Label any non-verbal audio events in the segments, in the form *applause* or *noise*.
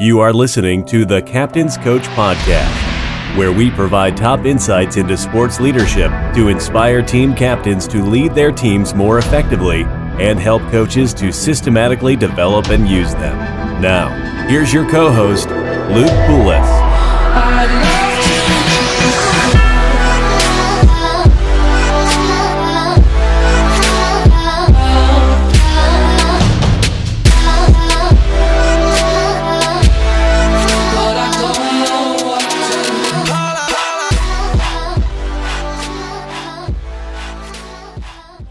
You are listening to the Captain's Coach Podcast, where we provide top insights into sports leadership to inspire team captains to lead their teams more effectively and help coaches to systematically develop and use them. Now, here's your co host, Luke Poulos.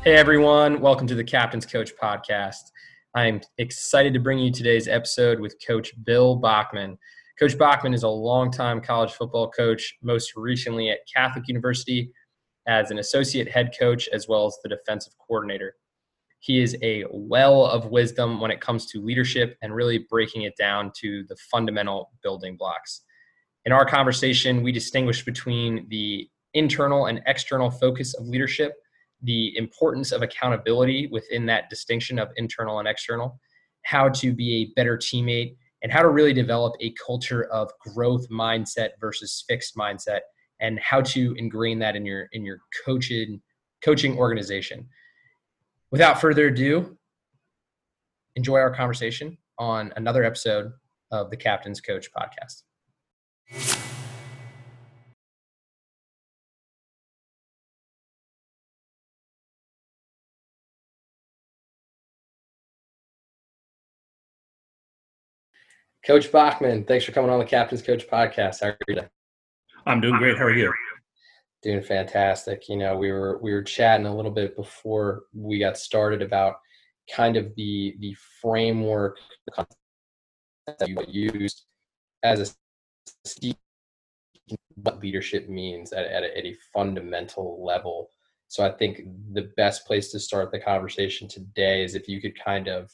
Hey everyone, welcome to the Captain's Coach podcast. I'm excited to bring you today's episode with Coach Bill Bachman. Coach Bachman is a longtime college football coach, most recently at Catholic University as an associate head coach as well as the defensive coordinator. He is a well of wisdom when it comes to leadership and really breaking it down to the fundamental building blocks. In our conversation, we distinguish between the internal and external focus of leadership the importance of accountability within that distinction of internal and external, how to be a better teammate, and how to really develop a culture of growth mindset versus fixed mindset, and how to ingrain that in your in your coaching coaching organization. Without further ado, enjoy our conversation on another episode of the Captain's Coach podcast. Coach Bachman, thanks for coming on the Captain's Coach podcast. How are you today? I'm doing great. How are you? Doing fantastic. You know, we were we were chatting a little bit before we got started about kind of the the framework that you used as a what leadership means at, at, a, at a fundamental level. So I think the best place to start the conversation today is if you could kind of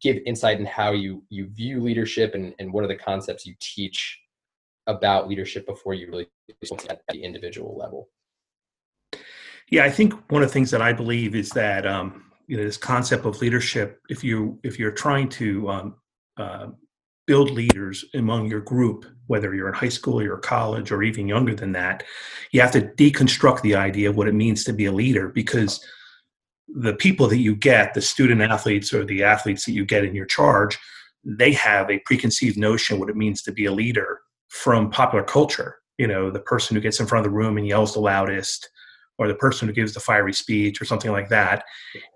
give insight in how you you view leadership and, and what are the concepts you teach about leadership before you really at the individual level? Yeah i think one of the things that i believe is that um, you know this concept of leadership if you if you're trying to um, uh, build leaders among your group whether you're in high school or college or even younger than that you have to deconstruct the idea of what it means to be a leader because the people that you get, the student athletes or the athletes that you get in your charge, they have a preconceived notion what it means to be a leader from popular culture. You know, the person who gets in front of the room and yells the loudest, or the person who gives the fiery speech, or something like that.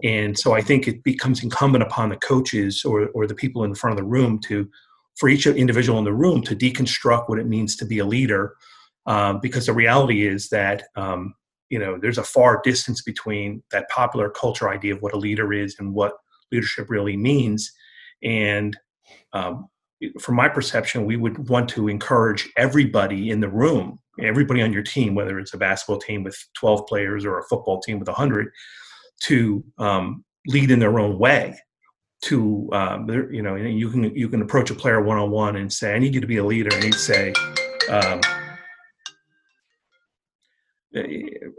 And so I think it becomes incumbent upon the coaches or, or the people in front of the room to, for each individual in the room, to deconstruct what it means to be a leader. Um, because the reality is that um, you know there's a far distance between that popular culture idea of what a leader is and what leadership really means. And um, from my perception we would want to encourage everybody in the room everybody on your team whether it's a basketball team with 12 players or a football team with 100 to um, lead in their own way. To um, you know you can you can approach a player one-on-one and say i need you to be a leader and he'd say um,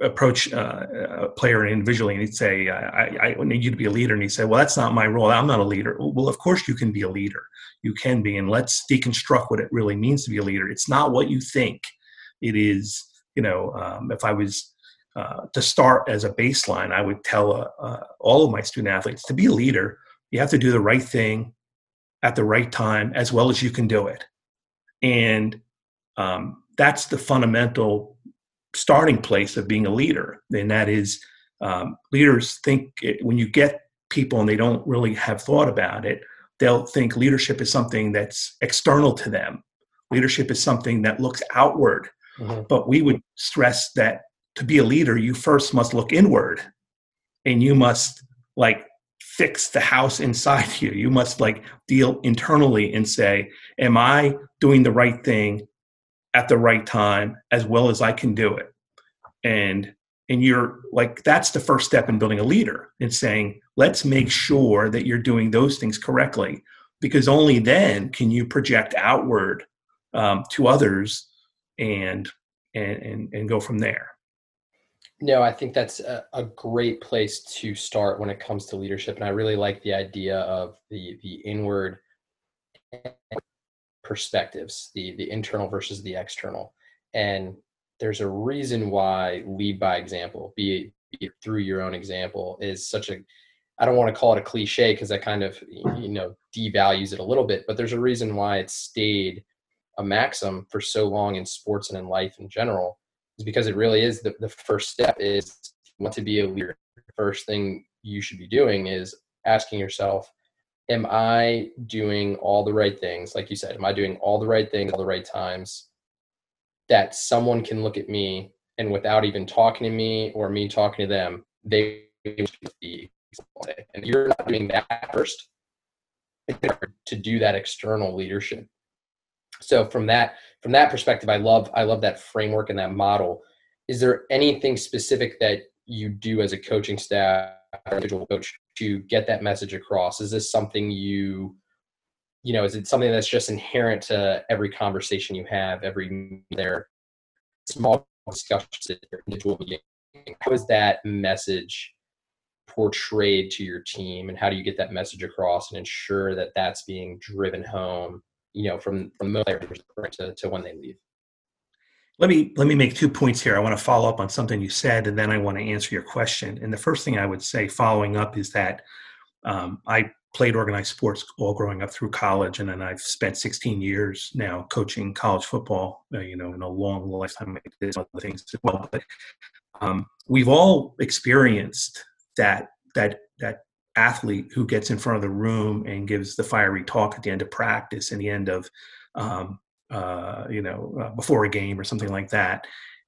approach uh, a player individually and he'd say I, I, need you to be a leader. And he'd say well that's not my role. I'm not a leader. Well of course you can be a leader. You can be and let's deconstruct what it really means to be a leader. It's not what you think. It is you know um, if i was uh, to start as a baseline i would tell uh, uh, all of my student athletes to be a leader. You have to do the right thing at the right time as well as you can do it. And um, that's the fundamental starting place of being a leader, and that is um, leaders think it, when you get people and they don't really have thought about it, they'll think leadership is something that's external to them. Leadership is something that looks outward. Mm-hmm. But we would stress that to be a leader, you first must look inward and you must like fix the house inside *laughs* you. You must like deal internally and say, Am I doing the right thing at the right time as well as I can do it. And and you're like that's the first step in building a leader and saying let's make sure that you're doing those things correctly because only then can you project outward um, to others and, and and and go from there no i think that's a, a, great place to start when it comes to leadership and i really like the idea of the the inward perspectives, the the internal versus the external. And there's a reason why lead by example, be it, be it through your own example, is such a I don't want to call it a cliche because that kind of you know devalues it a little bit, but there's a reason why it stayed a maxim for so long in sports and in life in general is because it really is the, the first step is want to be a leader. First thing you should be doing is asking yourself, am I doing all the right things? Like you said, am I doing all the right things all the right times that someone can look at me and without even talking to me or me talking to them, they and you're not doing that first to do that external leadership. So from that from that perspective, I love I love that framework and that model. Is there anything specific that you do as a coaching staff or individual coach to get that message across? Is this something you you know, is it something that's just inherent to every conversation you have, every their small discussions, individual meeting? How is that message portrayed to your team, and how do you get that message across and ensure that that's being driven home, you know, from from the to, to when they leave? Let me let me make two points here. I want to follow up on something you said, and then I want to answer your question. And the first thing I would say, following up, is that um, I played organized sports all growing up through college, and then I've spent 16 years now coaching college football. Uh, you know, in a long lifetime, I did other things as well. But um, we've all experienced that that that athlete who gets in front of the room and gives the fiery talk at the end of practice and the end of um, uh, you know uh, before a game or something like that.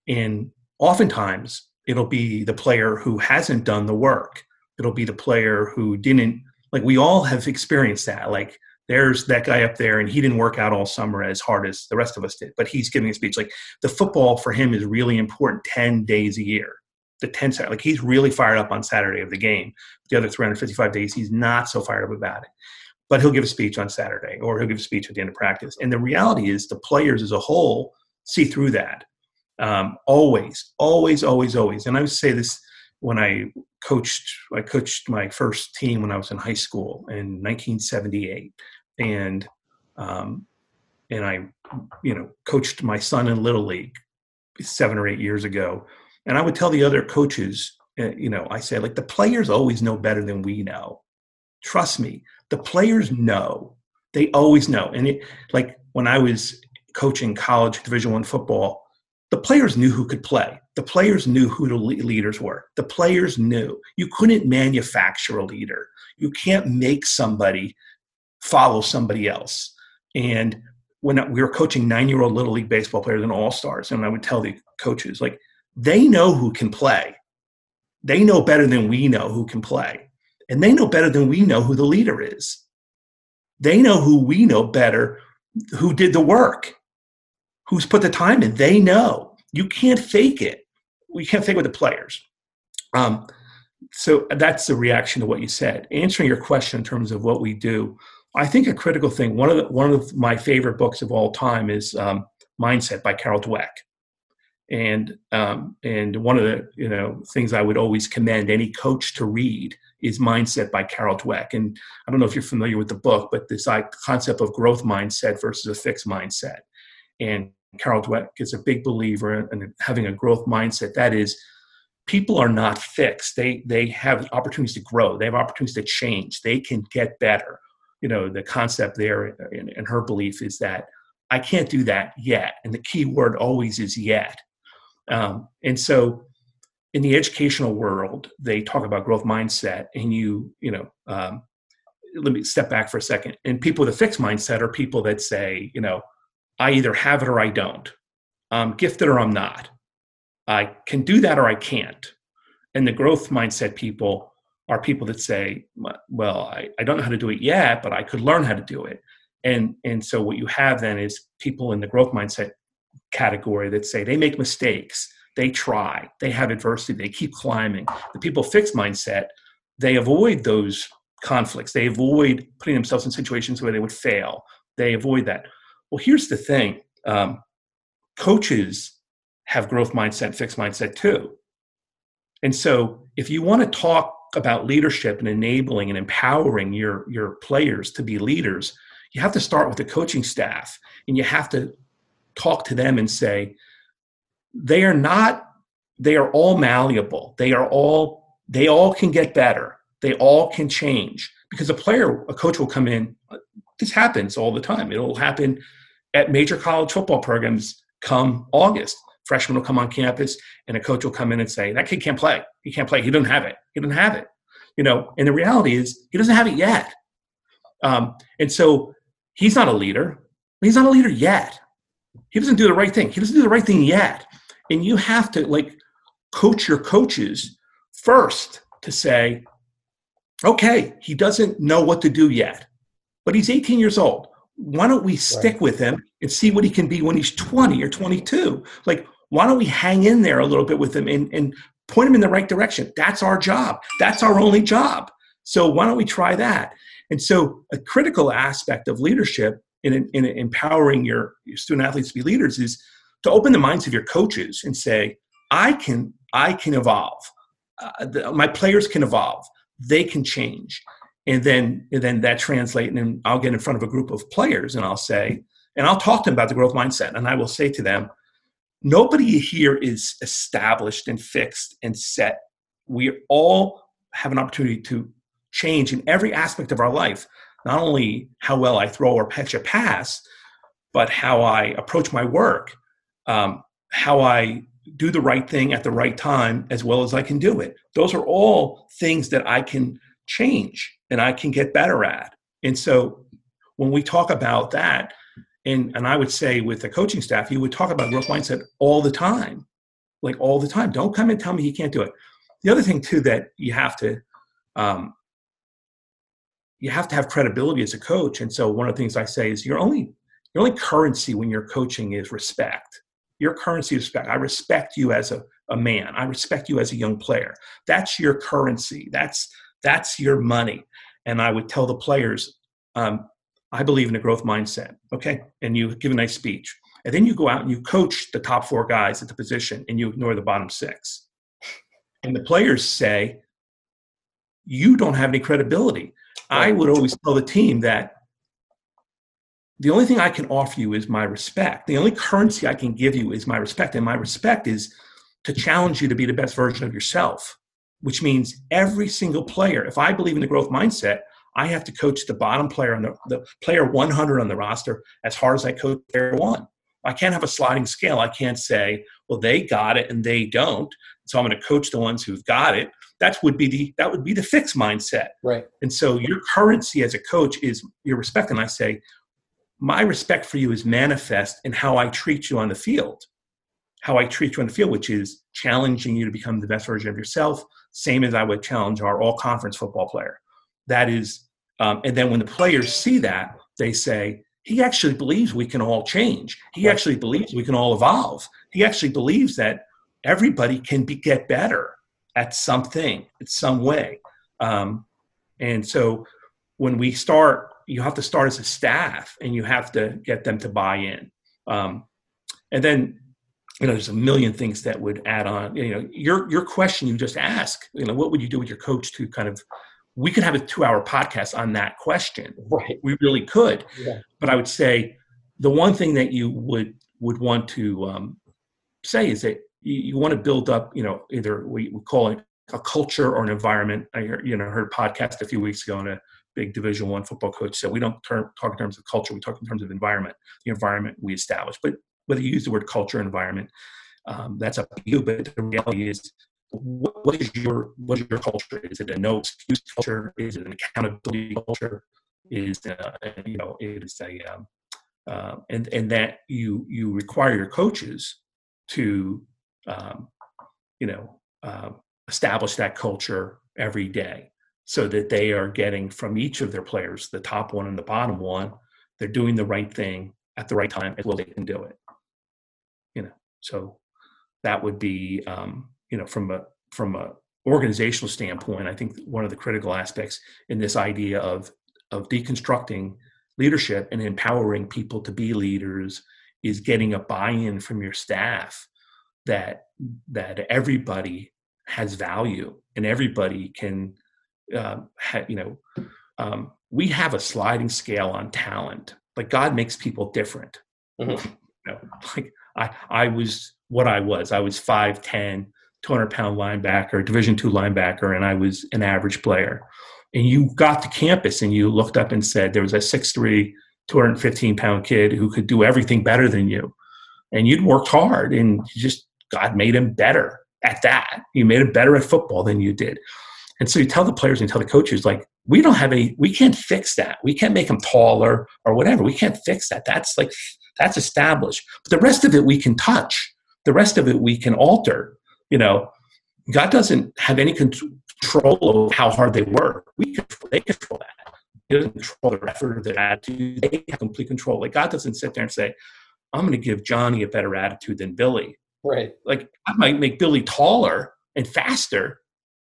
And oftentimes it'll be the player who hasn't done the work. It'll be the player who didn't like we all have experienced that. Like there's that guy up there and he didn't work out all summer as hard as the rest of us did but he's giving a speech. Like the football for him is really important 10 days a year. The 10 like he's really fired up on saturday of the game. The other 355 days he's not so fired up about it but he'll give a speech on saturday or he'll give a speech at the end of practice. And the reality is the players as a whole see through that um, always always always always. And i would say this when I coached, I coached my first team when I was in high school in 1978, and um, and I, you know, coached my son in little league seven or eight years ago, and I would tell the other coaches, uh, you know, I say like the players always know better than we know. Trust me, the players know. They always know, and it like when I was coaching college Division One football, the players knew who could play. The players knew who the leaders were. The players knew. You couldn't manufacture a leader. You can't make somebody follow somebody else. And when we were coaching nine year old Little League baseball players and all stars, and I would tell the coaches, like, they know who can play. They know better than we know who can play. And they know better than we know who the leader is. They know who we know better, who did the work who's put the time in. They know. You can't fake it. We can't fake with the players. Um, so that's the reaction to what you said. Answering your question in terms of what we do, I think a critical thing. One of the, one of my favorite books of all time is um, Mindset by Carol Dweck, and um, and one of the you know things I would always commend any coach to read is Mindset by Carol Dweck. And I don't know if you're familiar with the book, but this concept of growth mindset versus a fixed mindset. And Carol Dweck is a big believer in having a growth mindset. That is, people are not fixed. They they have opportunities to grow. They have opportunities to change. They can get better. You know, the concept there in her belief is that I can't do that yet, and the key word always is yet. Um, and so, in the educational world, they talk about growth mindset, and you you know. Um, let me step back for a second. And people with a fixed mindset are people that say, you know, I either have it or I don't. I'm gifted or I'm not. I can do that or I can't. And the growth mindset people are people that say, well, I, I don't know how to do it yet, but I could learn how to do it. And, and so what you have then is people in the growth mindset category that say they make mistakes, they try, they have adversity, they keep climbing. The people fix mindset, they avoid those conflicts. They avoid putting themselves in situations where they would fail. They avoid that. Well, here's the thing um, coaches have growth mindset, fixed mindset too. And so if you want to talk about leadership and enabling and empowering your, your players to be leaders, you have to start with the coaching staff and you have to talk to them and say they are not they are all malleable. They are all they all can get better. They all can change. Because a player a coach will come in this happens all the time. It'll happen at major college football programs come august. Freshmen will come on campus and a coach will come in and say that kid can't play. He can't play. He doesn't have it. He doesn't have it. You know and the reality is he doesn't have it yet. Um, and so he's not a leader. He's not a leader yet. He doesn't do the right thing. He doesn't do the right thing yet and you have to like coach your coaches first to say okay he doesn't know what to do yet but he's 18 years old. Why don't we stick right. with him and see what he can be when he's 20 or 22 like why don't we hang in there a little bit with him and, and point him in the right direction? That's our job. That's our only job. So why don't we try that? And so a critical aspect of leadership in, in empowering your, your student athletes to be leaders is to open the minds of your coaches and say i can i can evolve. Uh, the, my players can evolve. They can change. And then and then that translates, and then i'll get in front of a group of players and i'll say and i'll talk to them about the growth mindset. And i will say to them nobody here is established and fixed and set. We all have an opportunity to change in every aspect of our life. Not only how well i throw or pitch a pass but how i approach my work um, how i do the right thing at the right time as well as i can do it those are all things that i can change and I can get better at. And so when we talk about that, and, and I would say with the coaching staff, you would talk about growth mindset all the time, like all the time. Don't come and tell me he can't do it. The other thing too that you have to um, you have to have credibility as a coach. And so one of the things I say is your only your only currency when you're coaching is respect. Your currency is respect. I respect you as a, a man. I respect you as a young player. That's your currency. That's that's your money. And I would tell the players, um, I believe in a growth mindset. Okay. And you give a nice speech. And then you go out and you coach the top four guys at the position and you ignore the bottom six. And the players say, You don't have any credibility. I would always tell the team that the only thing I can offer you is my respect. The only currency I can give you is my respect. And my respect is to challenge you to be the best version of yourself which means every single player, if I believe in the growth mindset, I have to coach the bottom player on the, the player 100 on the roster as hard as I coach player one. I can't have a sliding scale. I can't say, well, they got it and they don't. So I'm going to coach the ones who've got it. That would be the that would be the fixed mindset. Right. And so your currency as a coach is your respect. And I say, my respect for you is manifest in how I treat you on the field how I treat you on the field, which is challenging you to become the best version of yourself, same as I would challenge our all conference football player. That is, um, and then when the players see that, they say, he actually believes we can all change. He actually believes we can all evolve. He actually believes that everybody can be, get better at something, in some way. Um, and so when we start, you have to start as a staff and you have to get them to buy in. Um, and then you know, there's a million things that would add on. You know, your your question you just asked, you know, what would you do with your coach to kind of we could have a two hour podcast on that question. Right. We really could. Yeah. But I would say the one thing that you would would want to um, say is that you, you, want to build up, you know, either we, we call it a culture or an environment. I you know heard a podcast a few weeks ago and a big Division One football coach said we don't talk in terms of culture, we talk in terms of environment, the environment we establish. But whether you use the word culture environment, um, that's up to you. But the reality is, what, what is your what is your culture? Is it a no excuse culture? Is it an accountability culture? Is uh, you know it is a um, uh, and and that you you require your coaches to um, you know uh, establish that culture every day so that they are getting from each of their players the top one and the bottom one they're doing the right thing at the right time as well they can do it. You know so that would be um, you know from a from a organizational standpoint i think one of the critical aspects in this idea of of deconstructing leadership and empowering people to be leaders is getting a buy-in from your staff that that everybody has value and everybody can uh, ha, you know um, we have a sliding scale on talent. Like God makes people different. Mm-hmm. *laughs* You know, like I, I was what I was. I was 5'10, 200 pound linebacker, division two linebacker, and I was an average player. And you got to campus and you looked up and said there was a 6'3, 215 pound kid who could do everything better than you. And you'd worked hard and you just, God made him better at that. You made him better at football than you did. And so you tell the players and tell the coaches, like, we don't have any, we can't fix that. We can't make them taller or whatever. We can't fix that. That's like, that's established. But the rest of it we can touch. The rest of it we can alter. You know, God doesn't have any control over how hard they work. We control, they control that. He doesn't control their effort or their attitude. They have complete control. Like God doesn't sit there and say, I'm going to give Johnny a better attitude than Billy. Right. Like I might make Billy taller and faster,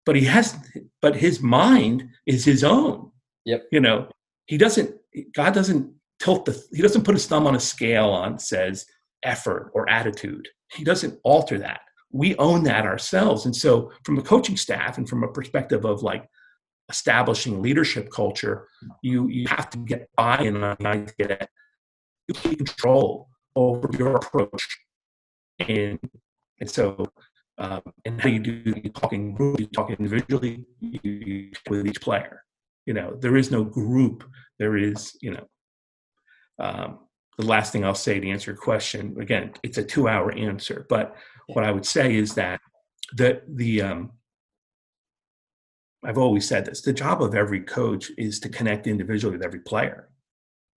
but he has, but his mind is his own. Yep. You know, he doesn't. God doesn't tilt the. He doesn't put his thumb on a scale on says effort or attitude. He doesn't alter that. We own that ourselves. And so, from a coaching staff and from a perspective of like establishing leadership culture, you you have to get buy-in on to get complete control over your approach, and and so um, and how you do you talking group, you talk individually, you, you with each player. You know, there is no group. There is, you know, um, the last thing I'll say to answer your question. Again, it's a two-hour answer, but what I would say is that the the um, I've always said this: the job of every coach is to connect individually with every player,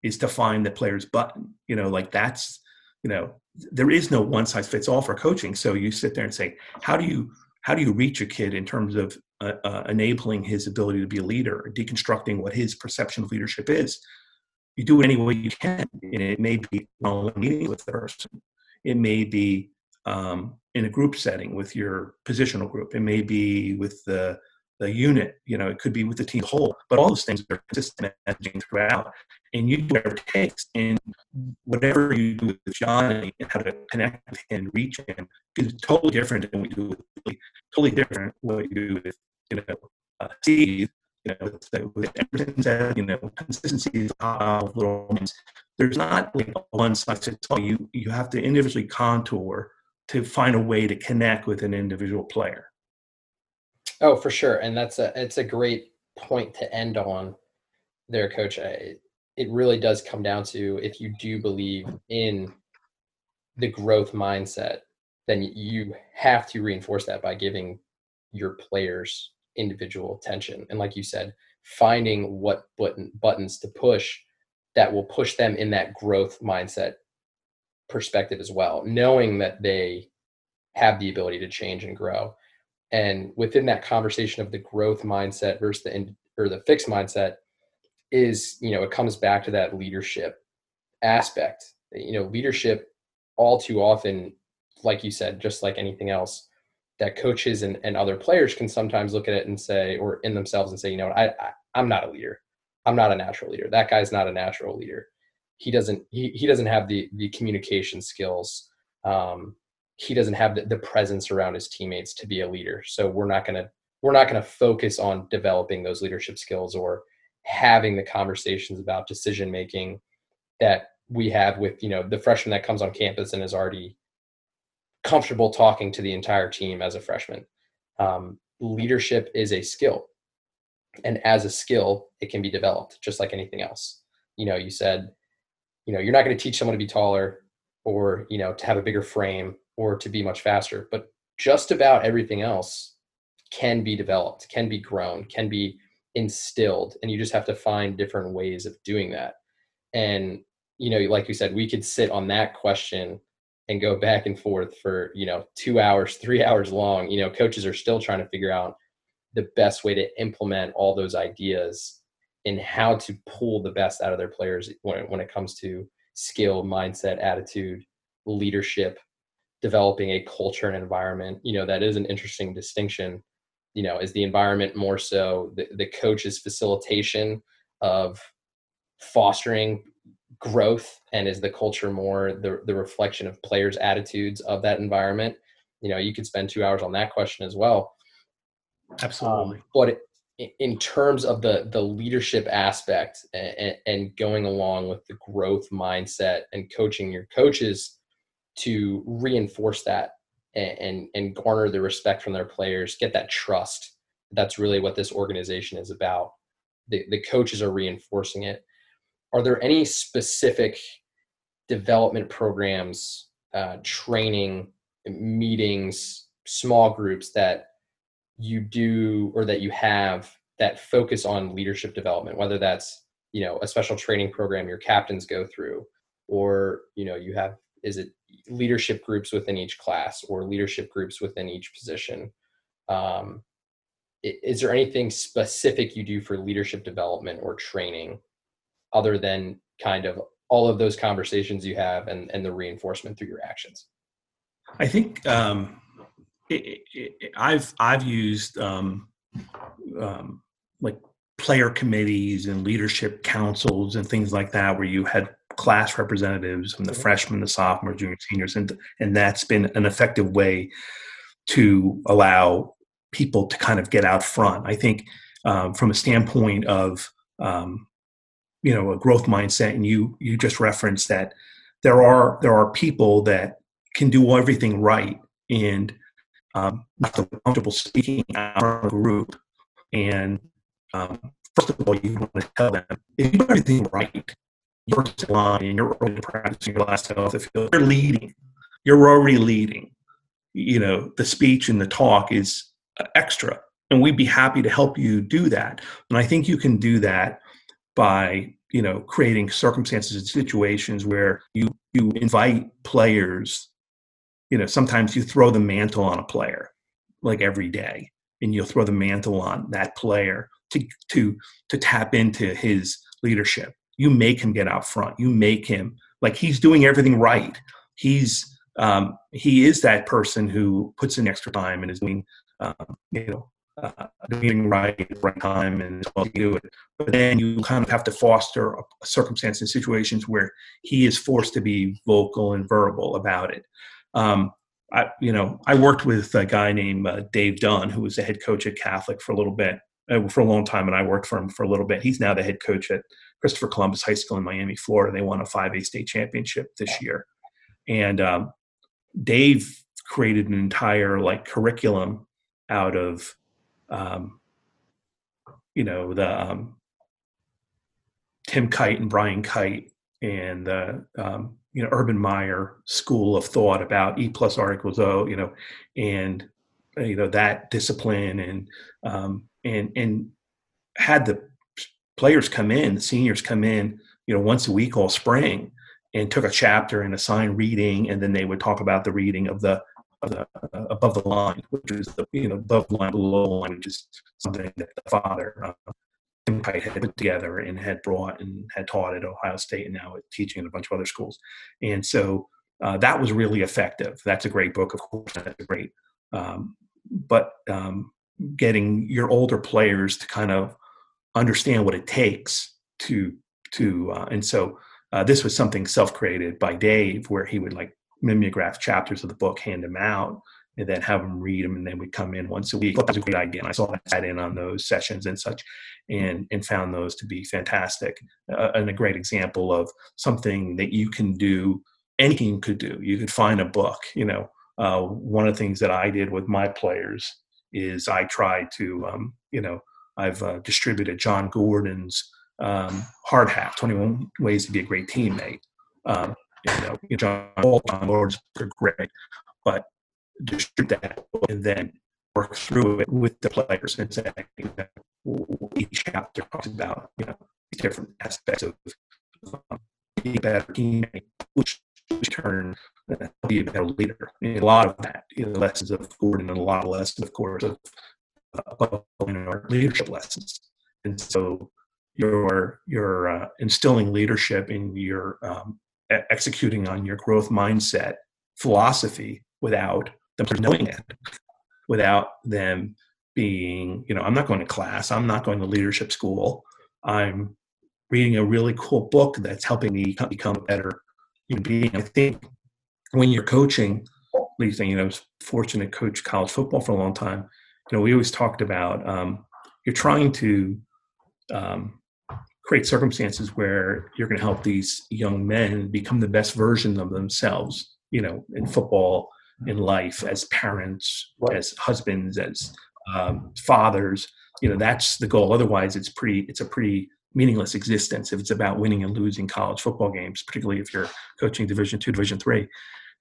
is to find the player's button. You know, like that's you know there is no one size fits all for coaching. So you sit there and say, how do you how do you reach a kid in terms of uh, uh, enabling his ability to be a leader, deconstructing what his perception of leadership is? You do it any way you can, and it may be meeting with the person. It may be um, in a group setting with your positional group. It may be with the the unit, you know, it could be with the team whole, but all those things are consistent messaging throughout. And you do whatever it takes. And whatever you do with Johnny and how to connect with him and reach him is totally different than you do with. Totally different what you do with, you know, uh, Steve. You know, with, said, you know, consistency is of little moments. There's not like one size fits all. You you have to individually contour to find a way to connect with an individual player. Oh, for sure, and that's a it's a great point to end on, there, Coach. I, it really does come down to if you do believe in the growth mindset, then you have to reinforce that by giving your players individual attention, and like you said, finding what button buttons to push that will push them in that growth mindset perspective as well, knowing that they have the ability to change and grow and within that conversation of the growth mindset versus the or the fixed mindset is you know it comes back to that leadership aspect. You know leadership all too often like you said just like anything else that coaches and, and other players can sometimes look at it and say or in themselves and say you know I, I i'm not a leader. I'm not a natural leader. That guy's not a natural leader. He doesn't he, he doesn't have the the communication skills um, he doesn't have the, the presence around his teammates to be a leader. So we're not going to we're not going to focus on developing those leadership skills or having the conversations about decision making that we have with you know the freshman that comes on campus and is already comfortable talking to the entire team as a freshman. Um, leadership is a skill, and as a skill, it can be developed just like anything else. You know, you said, you know, you're not going to teach someone to be taller or you know to have a bigger frame or to be much faster. But just about everything else can be developed, can be grown, can be instilled. And you just have to find different ways of doing that. And, you know, like you said, we could sit on that question and go back and forth for, you know, two hours, *laughs* three hours long. You know, coaches are still trying to figure out the best way to implement all those ideas and how to pull the best out of their players when, when it comes to skill, mindset, attitude, leadership, developing a culture and environment you know that is an interesting distinction. You know is the environment more so the, the coach's facilitation of fostering growth and is the culture more the, the reflection of players attitudes of that environment? You know you could spend two hours on that question as well. Absolutely. Um, but it, in terms of the the leadership aspect and, and, going along with the growth mindset and coaching your coaches to reinforce that and, and, and garner the respect from their players get that trust. That's really what this organization is about. The, the coaches are reinforcing it. Are there any specific development programs uh, training meetings small groups that you do or that you have that focus on leadership development whether that's you know a special training program your captains go through or you know you have is it leadership groups within each class or leadership groups within each position? Um, is there anything specific you do for leadership development or training other than kind of all of those conversations you have and, and the reinforcement through your actions? I think um, it, it, I've I've used um, um, like player committees and leadership councils and things like that, where you had class representatives from the mm-hmm. freshmen, the sophomores, juniors, seniors, and and that's been an effective way to allow people to kind of get out front. I think um, from a standpoint of um, you know a growth mindset, and you you just referenced that there are there are people that can do everything right and um, not so comfortable speaking out of a group. And um, first of all, you want to tell them if you do everything right, you're line you're already practicing your last the field, you're leading. You're already leading. You know, the speech and the talk is uh, extra. And we'd be happy to help you do that. And I think you can do that by you know creating circumstances and situations where you you invite players you know sometimes you throw the mantle on a player like every day and you'll throw the mantle on that player to to to tap into his leadership you make him get out front you make him like he's doing everything right he's um, he is that person who puts in extra time and is doing um, you know uh, doing right at the right time and well do it. But then you kind of have to foster a, a circumstance and situations where he is forced to be vocal and verbal about it. Um, I, you know, I worked with a guy named uh, Dave Dunn, who was the head coach at Catholic for a little bit, uh, for a long time, and I worked for him for a little bit. He's now the head coach at Christopher Columbus High School in Miami, Florida. They won a 5A state championship this year, and um, Dave created an entire like curriculum out of, um, you know, the um, Tim Kight and Brian Kight and the um, you know Urban Meyer school of thought about E plus R equals O, you know, and you know that discipline and um, and and had the players come in, seniors come in, you know, once a week all spring, and took a chapter and assigned reading, and then they would talk about the reading of the of the uh, above the line, which is the you know above line, below line, which is something that the father uh, had put together and had brought and had taught at Ohio State and now teaching in a bunch of other schools. And so uh, that was really effective. That's a great book, of course. That's great. Um, but um, getting your older players to kind of understand what it takes to to uh, and so uh, this was something self-created by Dave, where he would like mimeograph chapters of the book, hand them out, and then have them read them, and then we'd come in once a week. That was a great idea. And I saw that in on those sessions and such, and and found those to be fantastic uh, and a great example of something that you can do. Anything could do. You could find a book. You know, uh, one of the things that I did with my players is I tried to, um, you know, I've uh, distributed Jon Gordon's um, hard hat, 21 ways to be a great teammate. Um, you know, John, Jon Gordon's are great, but distribute that and then work through it with the players and say you know, each chapter talks about you know different aspects of um, being a better teammate, which which turn uh, be a better leader. And a lot of that, you know, lessons of Gordon and a lot of lessons, of course, of uh, our leadership lessons. And so you're you're uh, instilling leadership and you're um, executing on your growth mindset philosophy without them knowing it without them being, you know, I'm not going to class, I'm not going to leadership school. I'm reading a really cool book that's helping me become better human being. I think when you're coaching, Lisa, you know, I was fortunate to coach college football for a long time. You know, we always talked about, um, you're trying to um, create circumstances where you're going to help these young men become the best version of themselves. You know, in football, in life, as parents, right. as husbands, as um, fathers. You know, that's the goal. Otherwise, it's pretty. It's a pretty meaningless existence if it's about winning and losing college football games, particularly if you're coaching Division two, Division three.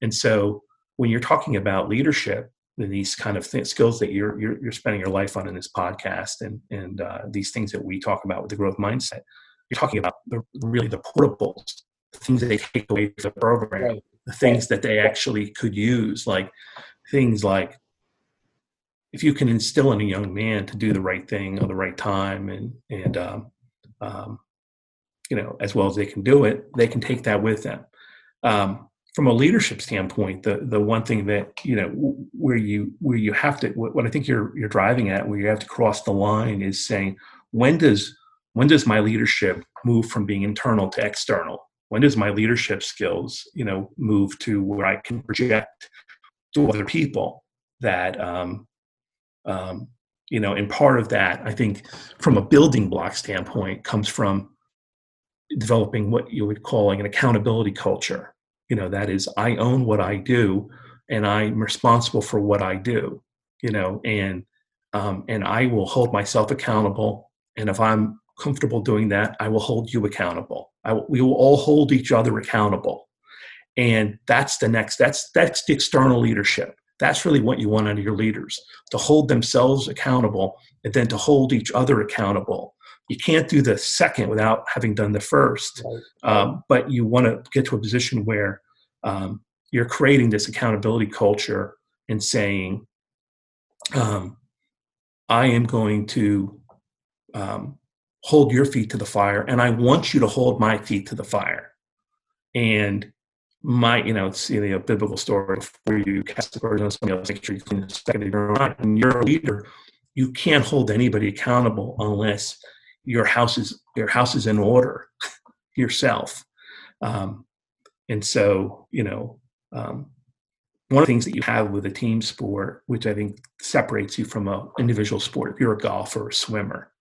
And so, when you're talking about leadership, and these kind of th- skills that you're, you're, you're spending your life on in this podcast, and and uh, these things that we talk about with the growth mindset, you're talking about the, really the portables, the things that they take away from the program, right. the things that they actually could use, like things like if you can instill in a young man to do the right thing at the right time and and um, um, you know as well as they can do it they can take that with them um, from a leadership standpoint the the one thing that you know where you where you have to what i think you're you're driving at where you have to cross the line is saying when does when does my leadership move from being internal to external? When does my leadership skills you know move to where i can project to other people that um, um, you know and part of that i think from a building block standpoint comes from developing what you would call an accountability culture you know that is i own what i do and i'm responsible for what i do you know and um, and i will hold myself accountable and if i'm comfortable doing that i will hold you accountable we will all hold each other accountable and that's the next that's that's the external leadership that's really what you want out of your leaders to hold themselves accountable and then to hold each other accountable. You can't do the second without having done the first, right. um, but you want to get to a position where um, you're creating this accountability culture and saying, um, I am going to um, hold your feet to the fire, and I want you to hold my feet to the fire. And my, you know, it's you know, a biblical story where you cast the burden on somebody else, make sure you clean the second of your own And you're a leader. You can't hold anybody accountable unless your house is your house is in order *laughs* yourself. Um, and so, you know, um, one of the things that you have with a team sport, which I think separates you from an individual sport, if you're a golfer or a swimmer,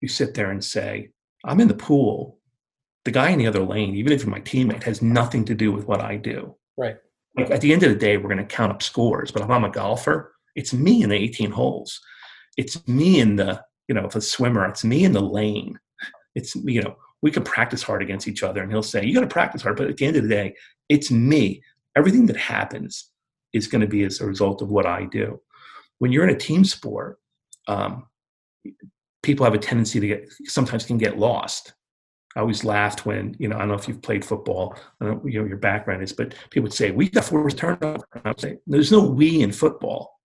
you sit there and say, I'm in the pool the guy in the other lane, even if my teammate, has nothing to do with what I do. Right. Like at the end of the day, we're going to count up scores. But if I'm a golfer, it's me in the 18 holes. It's me in the, you know, if a swimmer, it's me in the lane. It's, you know, we can practice hard against each other. And he'll say, you got to practice hard. But at the end of the day, it's me. Everything that happens is going to be as a result of what I do. When you're in a team sport, um, people have a tendency to get, sometimes can get lost I always laughed when, you know, I don't know if you've played football, I don't you know, your background is, but people would say, we got forced turnover. I would say, there's no we in football.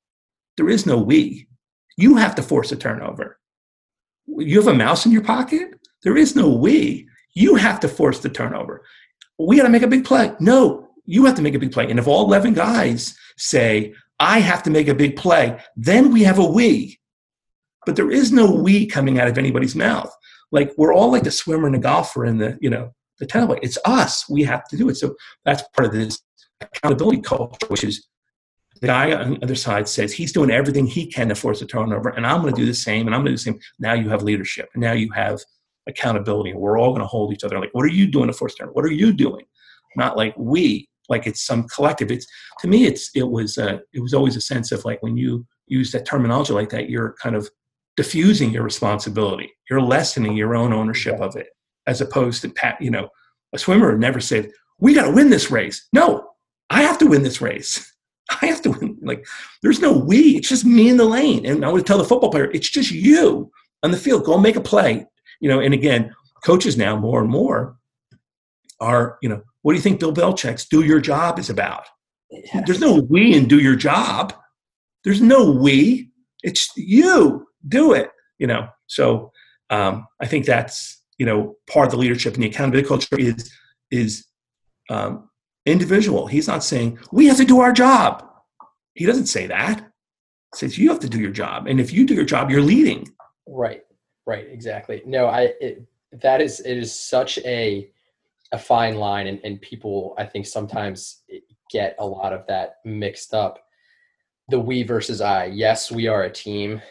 There is no we. You have to force a turnover. You have a mouse in your pocket? There is no we. You have to force the turnover. We got to make a big play. No, you have to make a big play. And if all 11 guys say, I have to make a big play, then we have a we. But there is no we coming out of anybody's mouth. Like we're all like the swimmer and the golfer and the, you know, the tennis. It's us. We have to do it. So that's part of this accountability culture, which is the guy on the other side says he's doing everything he can to force a turnover, and I'm going to do the same, and I'm going to do the same. Now you have leadership, and now you have accountability, and we're all going to hold each other. Like, what are you doing to force turnover? What are you doing? Not like we, like it's some collective. It's to me, it's it was uh, it was always a sense of like when you use that terminology like that, you're kind of diffusing your responsibility. You're lessening your own ownership of it, as opposed to Pat. You know, a swimmer never said, "We got to win this race." No, I have to win this race. I have to win. Like, there's no we. It's just me in the lane. And I would tell the football player, it's just you on the field. Go make a play. You know, and again, coaches now more and more are, you know, what do you think Bill Belichick's "Do Your Job" is about? Yeah. There's no we in "Do Your Job." There's no we. It's you do it you know so um, i think that's you know part of the leadership and the accountability culture is is um, individual. He's not saying we have to do our job. He doesn't say that. He says you have to do your job. And if you do your job you're leading. Right. Right. Exactly. No i it, that is it is such a a fine line and, and people i think sometimes get a lot of that mixed up. The we versus i. Yes we are a team.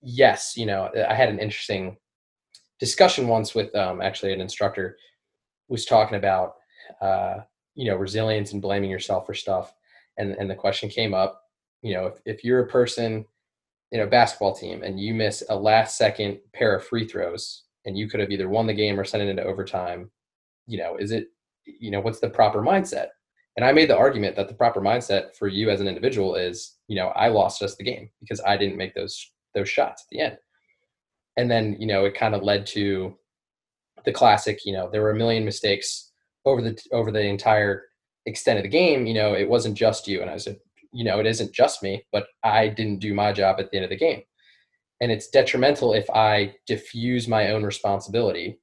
Yes, you know, I had an interesting discussion once with um, actually an instructor was talking about uh, you know resilience and blaming yourself for stuff, and and the question came up, you know, if if you're a person in a basketball team and you miss a last second pair of free throws and you could have either won the game or sent it into overtime, you know, is it you know what's the proper mindset? And I made the argument that the proper mindset for you as an individual is, you know, I lost us the game because I didn't make those those shots at the end. And then, you know, it kind of led to the classic, you know, there were a million mistakes over the over the entire extent of the game. You know, it wasn't just you. And I said, you know, it isn't just me, but I didn't do my job at the end of the game. And it's detrimental if I diffuse my own responsibility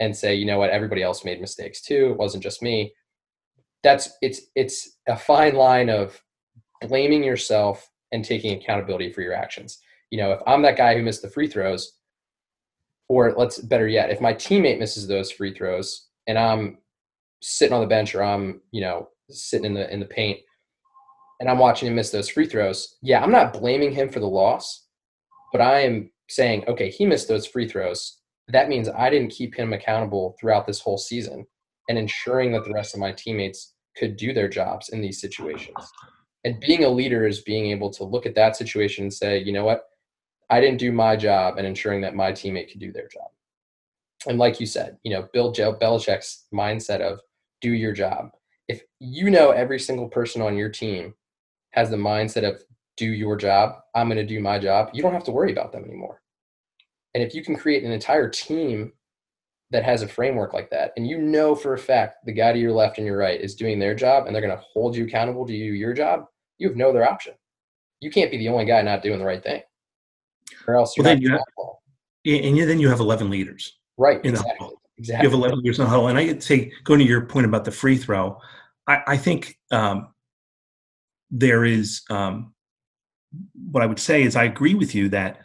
and say, you know what, everybody else made mistakes too. It wasn't just me that's it's it's a fine line of blaming yourself and taking accountability for your actions. You know, if I'm that guy who missed the free throws, or let's better yet, if my teammate misses those free throws and I'm sitting on the bench or I'm, you know, sitting in the in the paint and I'm watching him miss those free throws, yeah, I'm not blaming him for the loss, but I am saying, okay, he missed those free throws. That means I didn't keep him accountable throughout this whole season and ensuring that the rest of my teammates could do their jobs in these situations. And being a leader is being able to look at that situation and say, you know what, I didn't do my job and ensuring that my teammate could do their job. And like you said, you know, Bill Belichick's mindset of do your job. If you know every single person on your team has the mindset of do your job, I'm going to do my job, you don't have to worry about them anymore. And if you can create an entire team that has a framework like that and you know for a fact the guy to your left and your right is doing their job and they're going to hold you accountable to you your job you have no other option you can't be the only guy not doing the right thing or else you're well, then you have, and then you have 11 leaders right in exactly. Exactly you have 11 leaders in the huddle and i say going to your point about the free throw i, I think um, there is um, what i would say is i agree with you that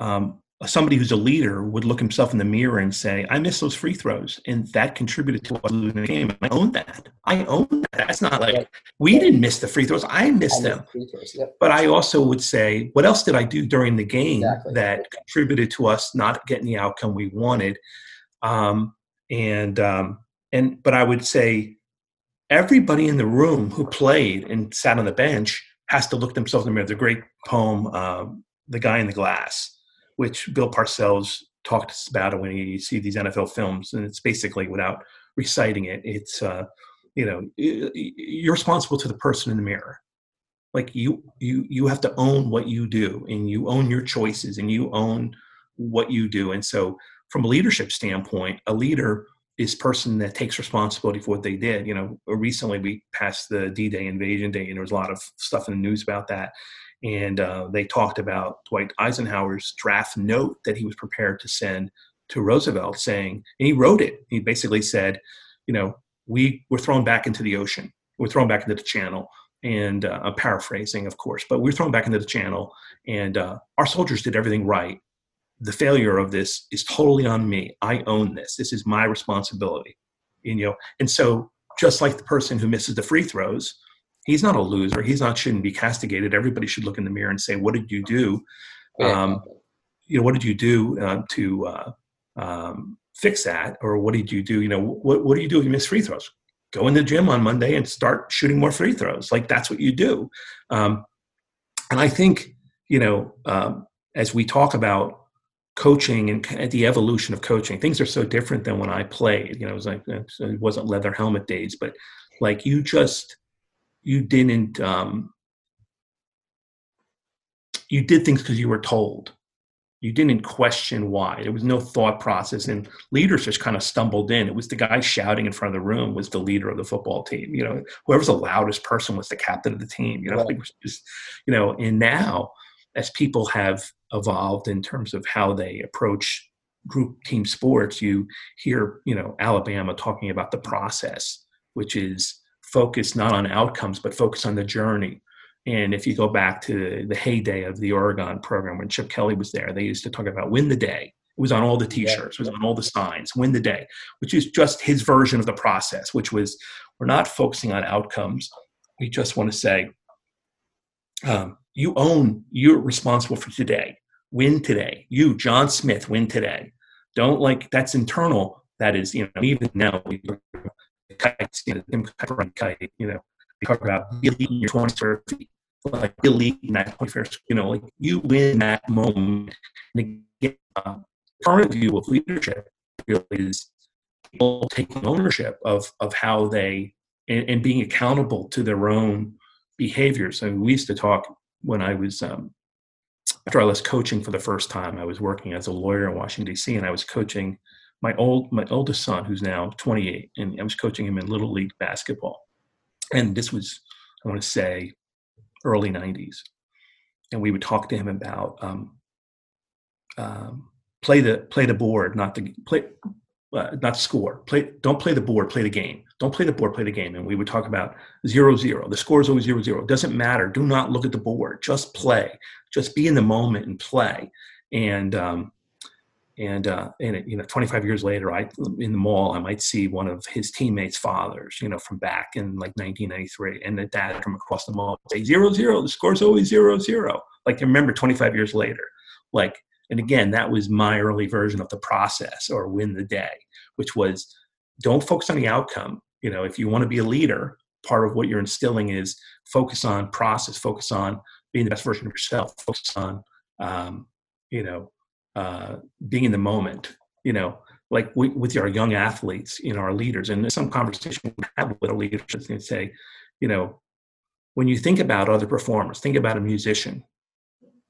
um, somebody who's a leader would look himself in the mirror and say, I missed those free throws, and that contributed to us losing the game. I own that. I own that. That's not like we didn't miss the free throws. I missed I them. Yep. But I also would say, what else did I do during the game exactly. that contributed to us not getting the outcome we wanted? Um, and um, and but I would say everybody in the room who played and sat on the bench has to look themselves in the mirror. The great poem, uh, "The Guy in the Glass." which Bill Parcells talked about when you see these NFL films, and it's basically without reciting it, it's uh, you know you're responsible to the person in the mirror. Like you, you, you have to own what you do, and you own your choices, and you own what you do. And so, from a leadership standpoint, a leader is person that takes responsibility for what they did. You know, recently we passed the D-Day invasion day, and there was a lot of stuff in the news about that and uh, they talked about Dwight Eisenhower's draft note that he was prepared to send to Roosevelt, saying, and he wrote it. He basically said, you know, we were thrown back into the ocean, we're thrown back into the channel, and uh, I'm paraphrasing, of course, but we're thrown back into the channel, and uh, our soldiers did everything right. The failure of this is totally on me. I own this. This is my responsibility. And, you know, and so just like the person who misses the free throws, he's not a loser. He's not shouldn't be castigated. Everybody should look in the mirror and say, "What did you do? Um, you know, what did you do uh, to uh, um, fix that, or what did you do? You know, what what do you do if you miss free throws? Go in the gym on Monday and start shooting more free throws. Like that's what you do. Um, and I think you know, um, as we talk about coaching and the evolution of coaching, things are so different than when I played. You know, it was like it wasn't leather helmet days, but like you just you didn't um, you did things because you were told. You didn't question why. There was no thought process and leaders just kind of stumbled in. It was the guy shouting in front of the room was the leader of the football team you know? Whoever's the loudest person was the captain of the team you know? Right. it was just you know and now as people have evolved in terms of how they approach group team sports you hear you know alabama talking about the process which is focus not on outcomes, but focus on the journey. And if you go back to the heyday of the Oregon program when Chip Kelly was there, they used to talk about win the day. It was on all the t-shirts, it was on all the signs, win the day, which is just his version of the process, which was we're not focusing on outcomes. We just want to say, um, you own, you're responsible for today. win today. You, John Smith, win today. Don't like that's internal. That is, you know, even now, you know, we talk about really your 20 square feet, like really in that 21st, you know, like you win that moment. And again, uh, current view of leadership is people taking ownership of of how they and, and being accountable to their own behaviors. I mean, we used to talk when I was um, after I was coaching for the first time. I was working as a lawyer in Washington D.C. and I was coaching my old my oldest son, who's now 28, and I was coaching him in little league basketball. And this was, I want to say, early 90s. And we would talk to him about um, um, play the play the board, not the play, uh, not score. Play don't play the board, play the game. Don't play the board, play the game. And we would talk about zero zero. The score is always zero zero. It doesn't matter. Do not look at the board. Just play. Just be in the moment and play. And um, and uh, and you know, 25 years later, I in the mall, I might see one of his teammates' fathers, you know, from back in like 1993, and the dad come across the mall say zero zero. The score's always zero zero. Like remember, 25 years later, like and again, that was my early version of the process or win the day, which was don't focus on the outcome. You know, if you want to be a leader, part of what you're instilling is focus on process, focus on being the best version of yourself, focus on, um, you know, uh, being in the moment. You know, like we, with our young athletes, you know, our leaders, and some conversation we have with our leaders and say, you know, when you think about other performers, think about a musician.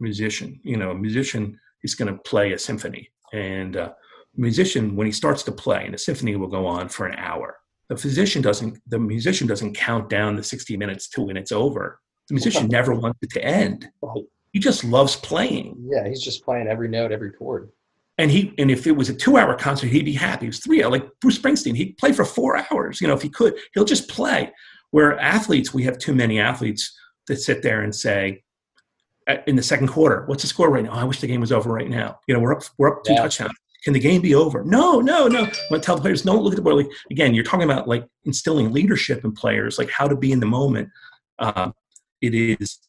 Musician, you know, a musician is going to play a symphony, and uh, musician when he starts to play, and the symphony will go on for an hour. The physician doesn't, the musician doesn't count down the 60 minutes to when it's over. The musician never wants it to end. He just loves playing. Yeah, he's just playing every note, every chord. And he, and if it was a two-hour concert, he'd be happy. It was three hours, like Bruce Springsteen. He'd play for four hours. You know, if he could, he'll just play. Where athletes, we have too many athletes that sit there and say, uh, in the second quarter, what's the score right now? Oh, I wish the game was over right now. You know, we're up, we're up two yeah. touchdowns. Can the game be over? No, no, no. I'm going to tell the players, don't look at the board. Like, again, you're talking about like instilling leadership in players, like how to be in the moment. Um, it is,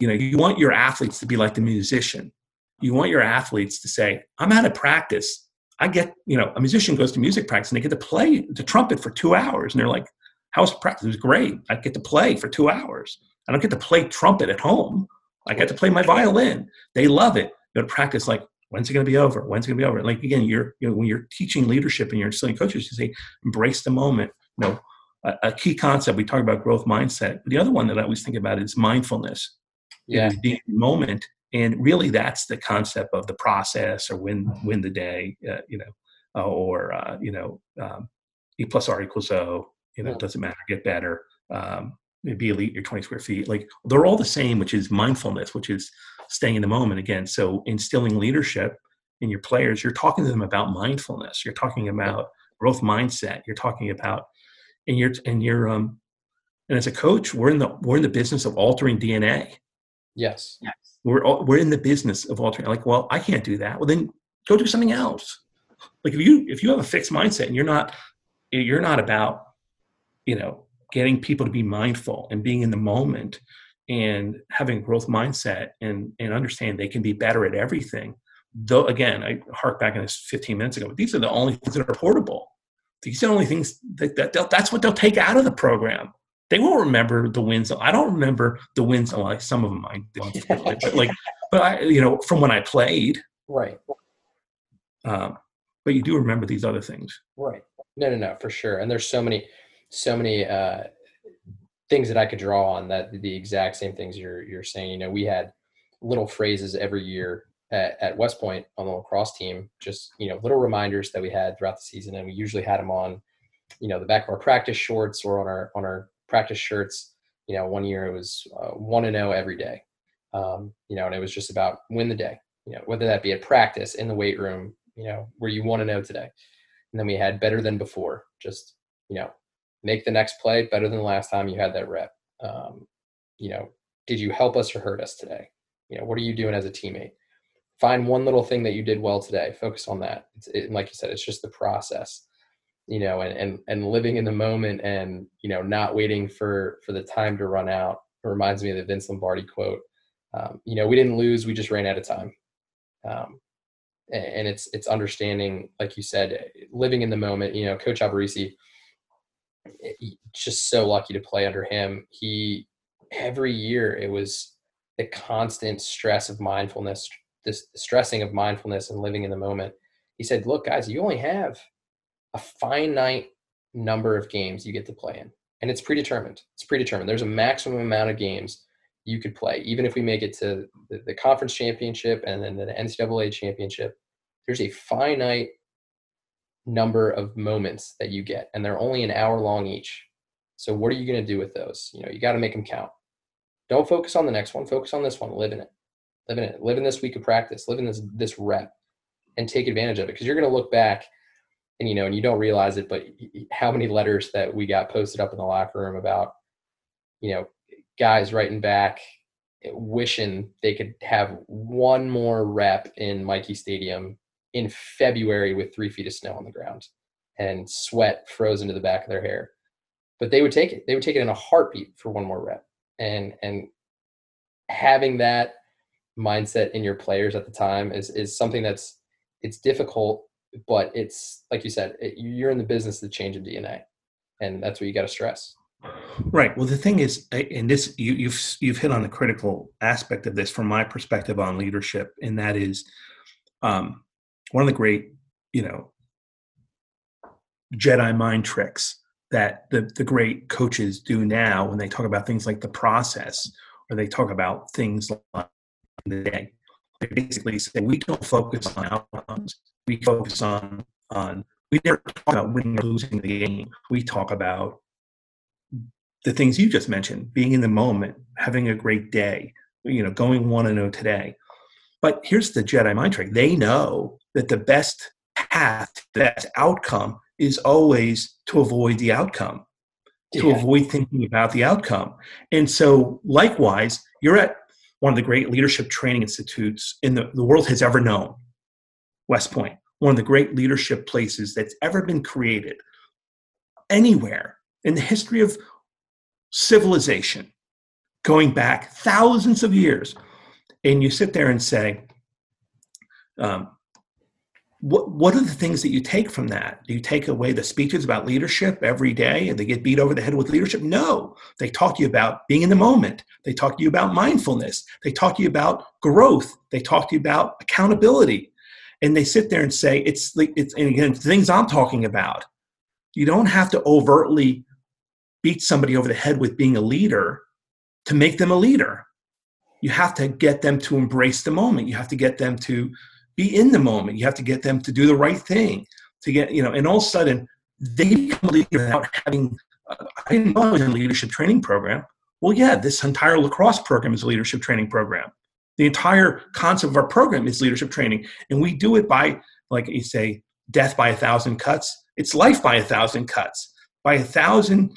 you know, you want your athletes to be like the musician. You want your athletes to say, I'm out of practice. I get, you know, a musician goes to music practice and they get to play the trumpet for two hours. And they're like, how's practice? It was great. I get to play for two hours. I don't get to play trumpet at home. I get to play my violin. They love it. But practice like, when's it going to be over? When's it going to be over? Like again, you're you know, when you're teaching leadership and you're instilling coaches, you say embrace the moment. You know, a, a, key concept we talk about growth mindset. The other one that I always think about is mindfulness. Yeah, being moment, and really that's the concept of the process or win win the day. Uh, you know, uh, or uh, you know, um, E plus R equals O. You know, yeah. it doesn't matter. Get better. Um, be elite your 20 square feet like they're all the same which is mindfulness which is staying in the moment. Again so instilling leadership in your players you're talking to them about mindfulness. You're talking about growth mindset. You're talking about and you're and you're um and as a coach we're in the we're in the business of altering dna yes. We're all, we're in the business of altering like well i can't do that. Well then go do something else. Like if you if you have a fixed mindset and you're not you're not about you know getting people to be mindful and being in the moment and having a growth mindset and, and understand they can be better at everything. Though again, I hark back on this 15 minutes ago, but these are the only things that are portable. These are the only things that, that that's what they'll take out of the program. They won't remember the wins. I don't remember the wins. Well, like some of them I don't, *laughs* but like, but I, you know, from when I played, right. Um, but you do remember these other things, right? No, no, no, for sure. And there's so many so many uh, things that I could draw on that the exact same things you're you're saying. You know, we had little phrases every year at, at West Point on the lacrosse team, just you know, little reminders that we had throughout the season, and we usually had them on, you know, the back of our practice shorts or on our on our practice shirts. You know, one year it was one and zero oh every day. Um, you know, and it was just about win the day. You know, whether that be at practice, in the weight room, you know, where you want to know today. And then we had better than before, just you know, make the next play better than the last time you had that rep. Um, you know, did you help us or hurt us today? You know, what are you doing as a teammate? Find one little thing that you did well today. Focus on that. It's, it, like you said, it's just the process. You know, and, and and living in the moment, and you know, not waiting for for the time to run out. It reminds me of the Vince Lombardi quote. Um, you know, we didn't lose; we just ran out of time. Um, and it's it's understanding, like you said, living in the moment. You know, Coach Alberici, just so lucky to play under him. He every year it was the constant stress of mindfulness, this stressing of mindfulness and living in the moment. He said, "Look, guys, you only have a finite number of games you get to play in, and it's predetermined. It's predetermined. There's a maximum amount of games you could play, even if we make it to the, the conference championship and then the NCAA championship. There's a finite number of moments that you get, and they're only an hour long each. So what are you going to do with those? You know, you got to make them count. Don't focus on the next one. Focus on this one. Live in it. Live in it. Live in this week of practice. Live in this this rep, and take advantage of it because you're going to look back, and you know, and you don't realize it, but how many letters that we got posted up in the locker room about, you know, guys writing back, eh, wishing they could have one more rep in Michie Stadium in February with three feet of snow on the ground and sweat frozen to the back of their hair. But they would take it. They would take it in a heartbeat for one more rep. And and having that mindset in your players at the time is is something that's it's difficult, but it's like you said, it, you're in the business of changing DNA, and that's what you got to stress. Right. Well, the thing is, and this you, you've you've hit on a critical aspect of this from my perspective on leadership, and that is, um, one of the great, you know, Jedi mind tricks that the, the great coaches do now when they talk about things like the process or they talk about things like the day. They basically say we don't focus on outcomes. We focus on on we never talk about winning or losing the game. We talk about the things you just mentioned, being in the moment, having a great day, you know, going one and zero oh today. But here's the Jedi mind trick: they know that the best path, the best outcome is always to avoid the outcome, to yeah. avoid thinking about the outcome. And so, likewise, you're at one of the great leadership training institutes in the, the world has ever known, West Point, one of the great leadership places that's ever been created anywhere in the history of civilization, going back thousands of years. And you sit there and say, um, what what are the things that you take from that? Do you take away the speeches about leadership every day and they get beat over the head with leadership? No. They talk to you about being in the moment. They talk to you about mindfulness. They talk to you about growth. They talk to you about accountability. And they sit there and say, it's it's and again, things I'm talking about. You don't have to overtly beat somebody over the head with being a leader to make them a leader. You have to get them to embrace the moment. You have to get them to be in the moment. You have to get them to do the right thing. To get you know, and all of a sudden they become a leader without having. Uh, I didn't know I was in a leadership training program. Well, yeah, this entire lacrosse program is a leadership training program. The entire concept of our program is leadership training, and we do it by, like you say, death by a thousand cuts. It's life by a thousand cuts. By a thousand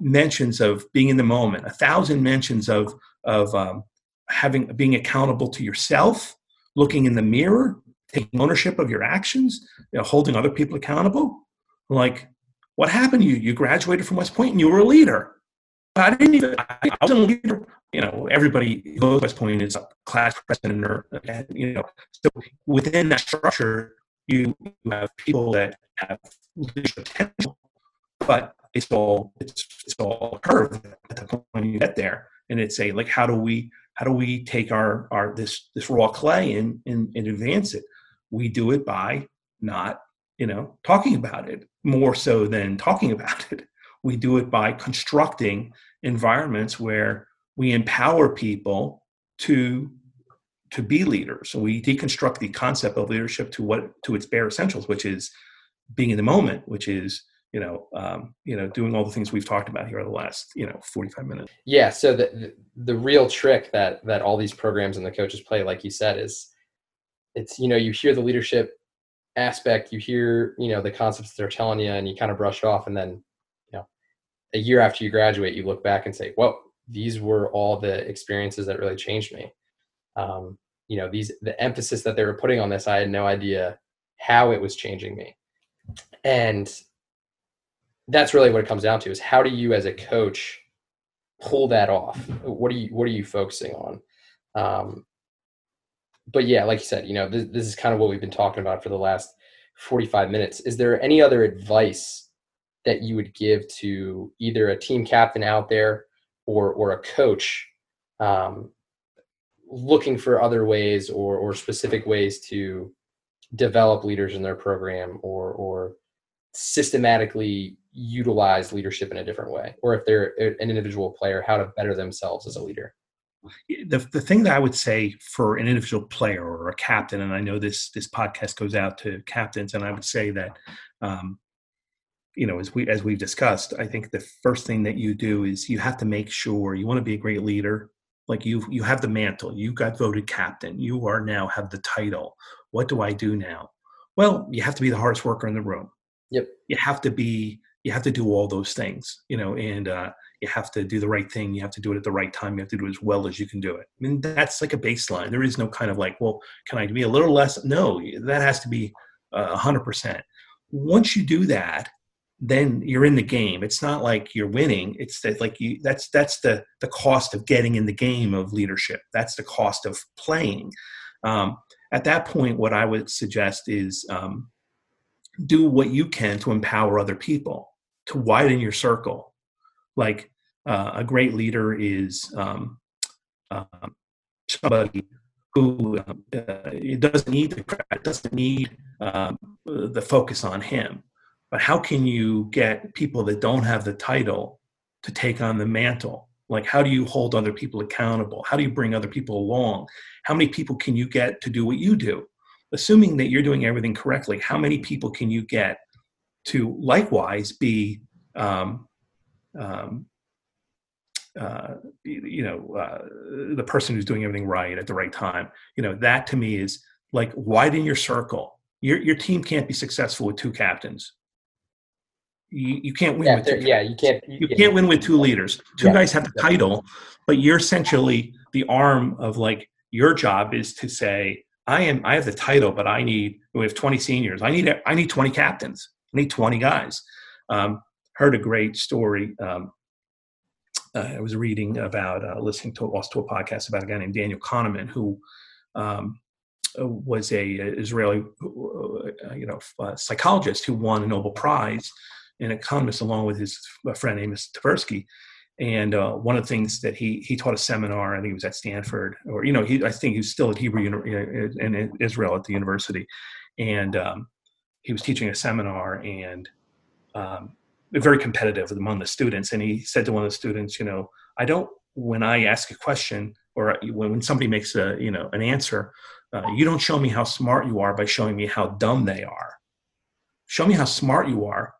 mentions of being in the moment, a thousand mentions of of um, having being accountable to yourself, looking in the mirror, taking ownership of your actions, you know, holding other people accountable. Like, what happened you? You graduated from West Point and you were a leader. But I didn't even, I wasn't a leader. You know, everybody goes West Point is a class president or, you know, so within that structure, you, you have people that have leadership potential, but it's all, it's, it's all a curve at the point you get there. And it's a, like, how do we, how do we take our, our this this raw clay and, and, and advance it? We do it by not, you know, talking about it more so than talking *laughs* about it. We do it by constructing environments where we empower people to to be leaders. So we deconstruct the concept of leadership to what to its bare essentials, which is being in the moment, which is you know, um, you know, doing all the things we've talked about here the last, you know, 45 minutes. Yeah. So the, the, the real trick that, that all these programs and the coaches play, like you said, is it's, you know, you hear the leadership aspect, you hear, you know, the concepts they're telling you and you kind of brush it off. And then, you know, a year after you graduate, you look back and say, well, these were all the experiences that really changed me. Um, you know, these, the emphasis that they were putting on this, I had no idea how it was changing me. And that's really what it comes down to is how do you as a coach pull that off what are you what are you focusing on um, but yeah, like you said, you know, this, this is kind of what we've been talking about for the last 45 minutes. Is there any other advice that you would give to either a team captain out there or or a coach um, looking for other ways or or specific ways to develop leaders in their program or or systematically utilize leadership in a different way or if they're an individual player how to better themselves as a leader? The, the thing that i would say for an individual player or a captain and i know this this podcast goes out to captains and i would say that um, you know as we as we've discussed i think the first thing that you do is you have to make sure you want to be a great leader. Like you you have the mantle. You got voted captain. You are now have the title. What do i do now? Well you have to be the hardest worker in the room yep. You have to be you have to do all those things you know and uh, you have to do the right thing you have to do it at the right time you have to do it as well as you can do it. I mean that's like a baseline. There is no kind of like well can i be a little less? No that has to be uh, 100% once you do that then you're in the game. It's not like you're winning. It's that like you that's that's the the cost of getting in the game of leadership. That's the cost of playing. Um, at that point what i would suggest is um, do what you can to empower other people to widen your circle like uh, a great leader is um, uh, somebody who uh, it doesn't need the doesn't need um, the focus on him but how can you get people that don't have the title to take on the mantle? Like, how do you hold other people accountable? How do you bring other people along? How many people can you get to do what you do? Assuming that you're doing everything correctly, how many people can you get to likewise be, um, um, uh, you know, uh, the person who's doing everything right at the right time? You know, that to me is like widen your circle. Your, your team can't be successful with two captains you, you can't win yeah, with two yeah you can't you, you can't win with two leaders two yeah. guys have the title but you're essentially the arm of like your job is to say i am i have the title but i need we have 20 seniors. I need i need 20 captains. I need 20 guys. Um, heard a great story um, uh, i was reading about uh, listening to also to a podcast about a guy named daniel kahneman who um, was a Israeli, uh, you know, psychologist who won a Nobel Prize an economist along with his friend Amos Tversky. And uh, one of the things that he he taught a seminar, I think he was at Stanford, or you know, he I think he was still at Hebrew University in Israel at the university, and um, he was teaching a seminar and um, very competitive among the students. And he said to one of the students, you know, I don't when I ask a question or when somebody makes a you know an answer, uh, you don't show me how smart you are by showing me how dumb they are. Show me how smart you are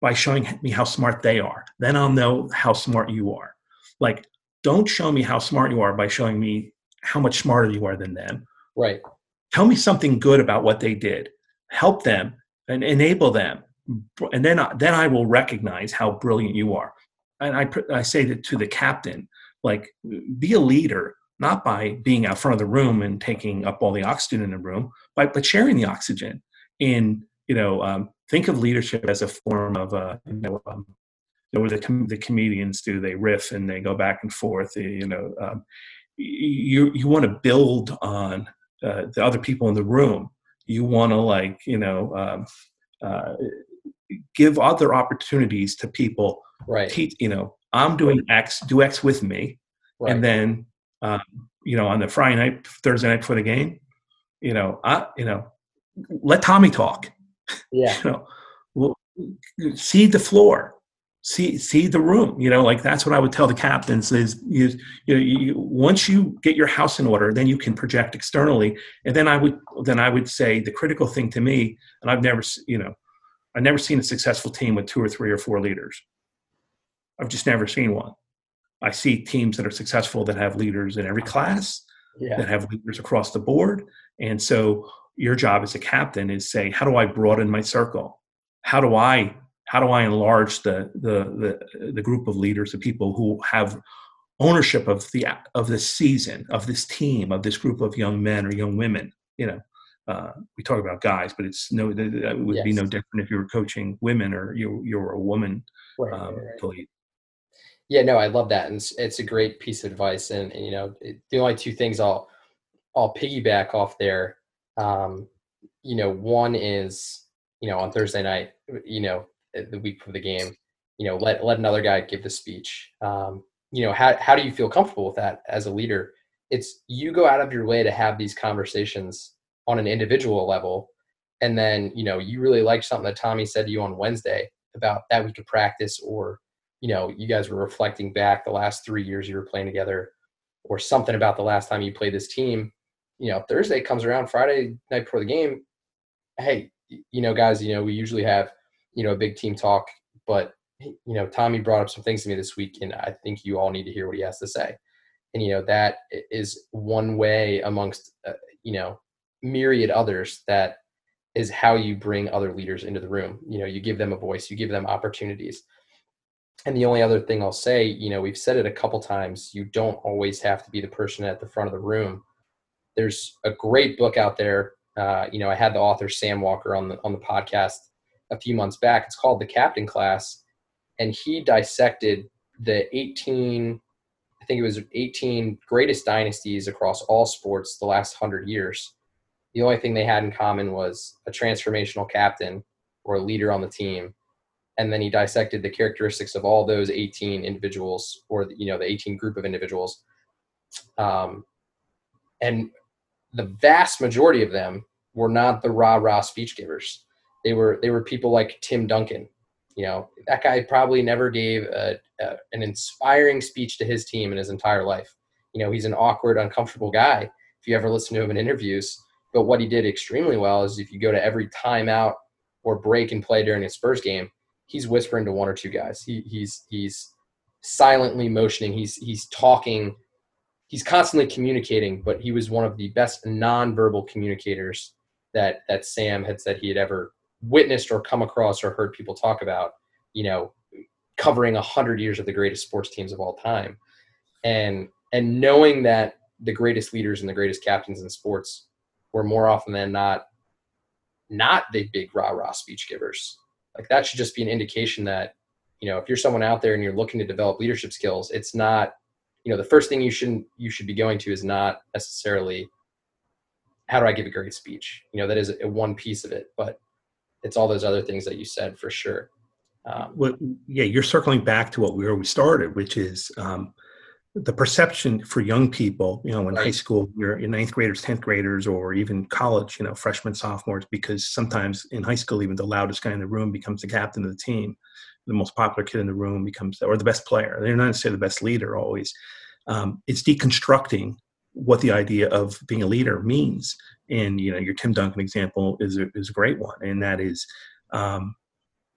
by showing me how smart they are. Then I'll know how smart you are. Like, don't show me how smart you are by showing me how much smarter you are than them. Right. Tell me something good about what they did. Help them and enable them. And then, then I will recognize how brilliant you are. And I, I say that to the captain, like, be a leader, not by being out front of the room and taking up all the oxygen in the room, but, but sharing the oxygen in, you know, um, think of leadership as a form of uh, you know um, you know, what the, com- the comedians do they riff and they go back and forth you know um, you you want to build on uh, the other people in the room. You want to like you know um, uh, give other opportunities to people. Right. Teach you know i'm doing x do x with me. Right. and then um, you know on the friday night thursday night before the game you know i you know let tommy talk yeah. *laughs* you know, well, see the floor, see see the room. You know, like that's what I would tell the captains is you, you, know, you once you get your house in order, then you can project externally. And then I would then I would say the critical thing to me, and I've never you know, I've never seen a successful team with two or three or four leaders. I've just never seen one. I see teams that are successful that have leaders in every class, yeah. that have leaders across the board. And so your job as a captain is say how do i broaden my circle how do i how do i enlarge the the the, the group of leaders the people who have ownership of the of this season of this team of this group of young men or young women you know uh, we talk about guys but it's no it would yes. be no different if you were coaching women or you you were a woman right, um, right, yeah no i love that and it's, it's a great piece of advice and, and you know it, the only two things i'll I'll piggyback off there. Um, you know, one is you know on Thursday night, you know, the week of the game, you know, let let another guy give the speech. Um, you know, how how do you feel comfortable with that as a leader? It's you go out of your way to have these conversations on an individual level, and then you know you really like something that Tommy said to you on Wednesday about that week of practice, or you know you guys were reflecting back the last three years you were playing together, or something about the last time you played this team. You know, Thursday comes around, Friday night before the game. Hey, you know, guys, you know, we usually have you know a big team talk, but you know, Tommy brought up some things to me this week, and I think you all need to hear what he has to say. And you know, that is one way amongst uh, you know myriad others that is how you bring other leaders into the room. You know, you give them a voice, you give them opportunities. And the only other thing I'll say, you know, we've said it a couple times, you don't always have to be the person at the front of the room. There's a great book out there. Uh, you know, I had the author Sam Walker on the on the podcast a few months back. It's called The Captain Class, and he dissected the 18, I think it was 18 greatest dynasties across all sports the last hundred years the only thing they had in common was a transformational captain or a leader on the team and then he dissected the characteristics of all those 18 individuals or you know the 18 group of individuals um, and the vast majority of them were not the rah rah speech givers they were they were people like tim duncan you know that guy probably never gave a, a, an inspiring speech to his team in his entire life you know he's an awkward uncomfortable guy if you ever listen to him in interviews but what he did extremely well is if you go to every timeout or break and play during a Spurs game, he's whispering to one or two guys. He, he's he's silently motioning. He's he's talking. He's constantly communicating. But he was one of the best nonverbal communicators that that Sam had said he had ever witnessed or come across or heard people talk about. You know, covering a hundred years of the greatest sports teams of all time, and and knowing that the greatest leaders and the greatest captains in sports were more often than not not the big rah rah speech givers. Like that should just be an indication that, you know, if you're someone out there and you're looking to develop leadership skills, it's not, you know, the first thing you shouldn't you should be going to is not necessarily how do I give a great speech? You know, that is a, one piece of it, but it's all those other things that you said for sure. Um, well, yeah, you're circling back to what we where we started, which is um, the perception for young people, you know, in right. high school, you're in ninth graders, 10th graders, or even college, you know, freshmen, sophomores, because sometimes in high school, even the loudest guy in the room becomes the captain of the team. The most popular kid in the room becomes, or the best player. They're not necessarily the best leader always. Um, it's deconstructing what the idea of being a leader means. And, you know, your Tim Duncan example is a, is a great one. And that is, um,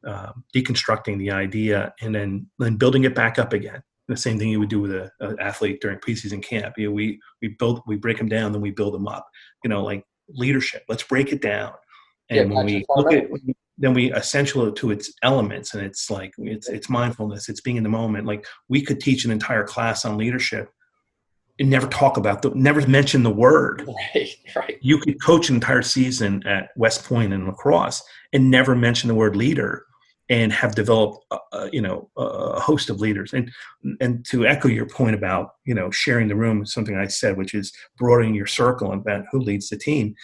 uh, deconstructing the idea and then then building it back up again the same thing you would do with a, an athlete during preseason camp. You know, we we build we break them down, then we build them up. You know, like leadership. Let's break it down. And yeah, when we look at then we essential to its elements, and it's like it's it's mindfulness, it's being in the moment. Like we could teach an entire class on leadership and never talk about the never mention the word. *laughs* Right, right. You could coach an entire season at West Point and lacrosse and never mention the word leader and have developed, uh, you know, a host of leaders. And and to echo your point about you know sharing the room, something I said, which is broadening your circle and about who leads the team.